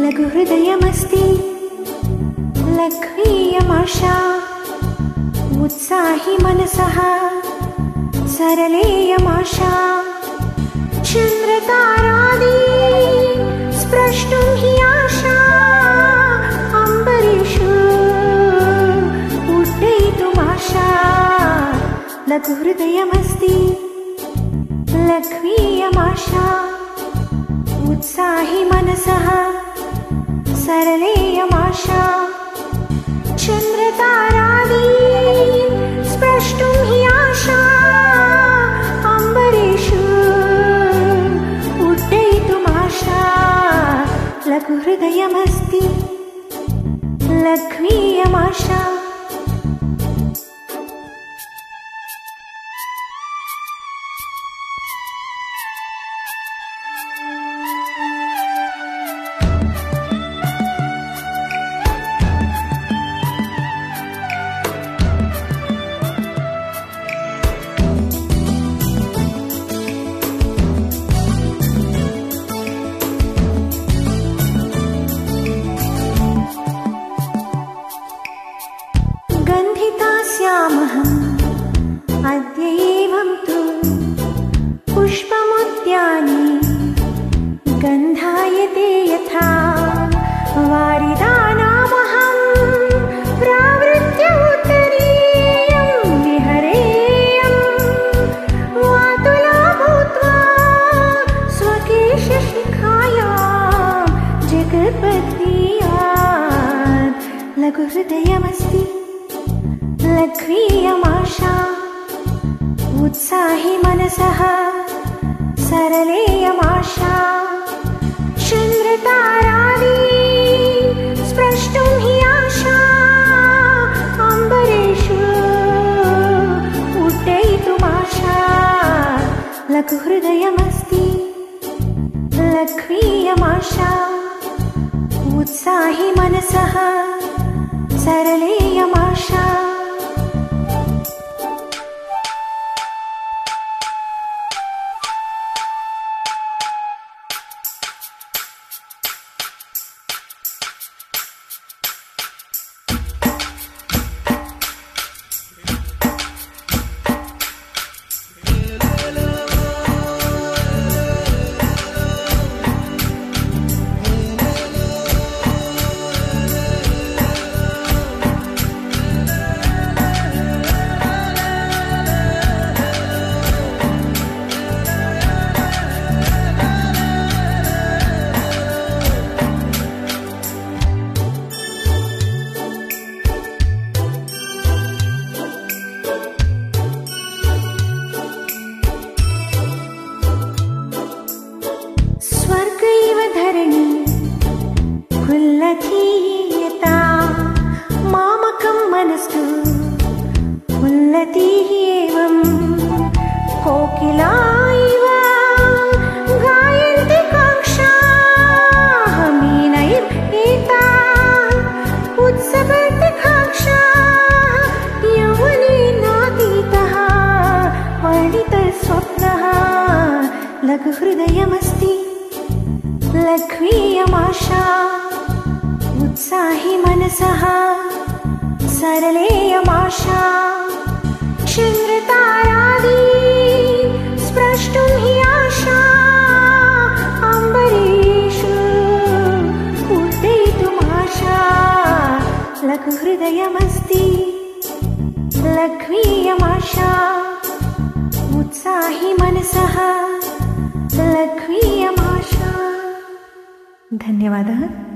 लघुहृदयमस्ति लघ्वीयमाशा। उत्साहि मनसः। सरलेयमाशा। चन्द्रतारादि। स्प्रष्टुं हि आशा। अम्बरीषु। उड्डयितुमाशा। लघुहृदयमस्ति लघ्वीयमाशा। उत्साहि मनसः सरलेयमाशा चन्द्रतारादि स्प्रष्टुं हि आशा अम्बरीषु उड्डयितुमाशा लघुहृदयमस्ति लघ्वीयमाशा स्यामहम् अद्य एवं तु पुष्पमुद्यानि यथा प्रावृत्य उत्तरीयं विहरेयं वातुला भूत्वा स्वकेशशिखायां जगत्पत्नीयात् लघुहृदयमस्ति लघ्वीयमाशा उत्साहि मनसः सरलेयमाशा। चन्द्रतारादि स्प्रष्टुं हि आशा अम्बरेषु उड्डयितुमाशा लघुहृदयमस्ति लघ्वीयमाशा। उत्साहि मनसः सरलेयमाशा मामकं मनस्तु फुल्लतीः एवं कोकिला इव गायन्ति काङ्क्षामीनैर्गीता उत्सवन्ति काङ्क्षाः यौवनेनातीतः वर्णितस्वप्नः लघुहृदयमस्ति लघ्वीयमाशा उत्साहि मनसः सरलेयमाशा। चन्द्रतारादि स्प्रष्टुं हि आशा। अम्बरीषु उड्डयितुमाशा लघुहृदयमस्ति लघ्वीयमाशा। उत्साहि मनसः लघ्वीयमाशा। धन्यवादः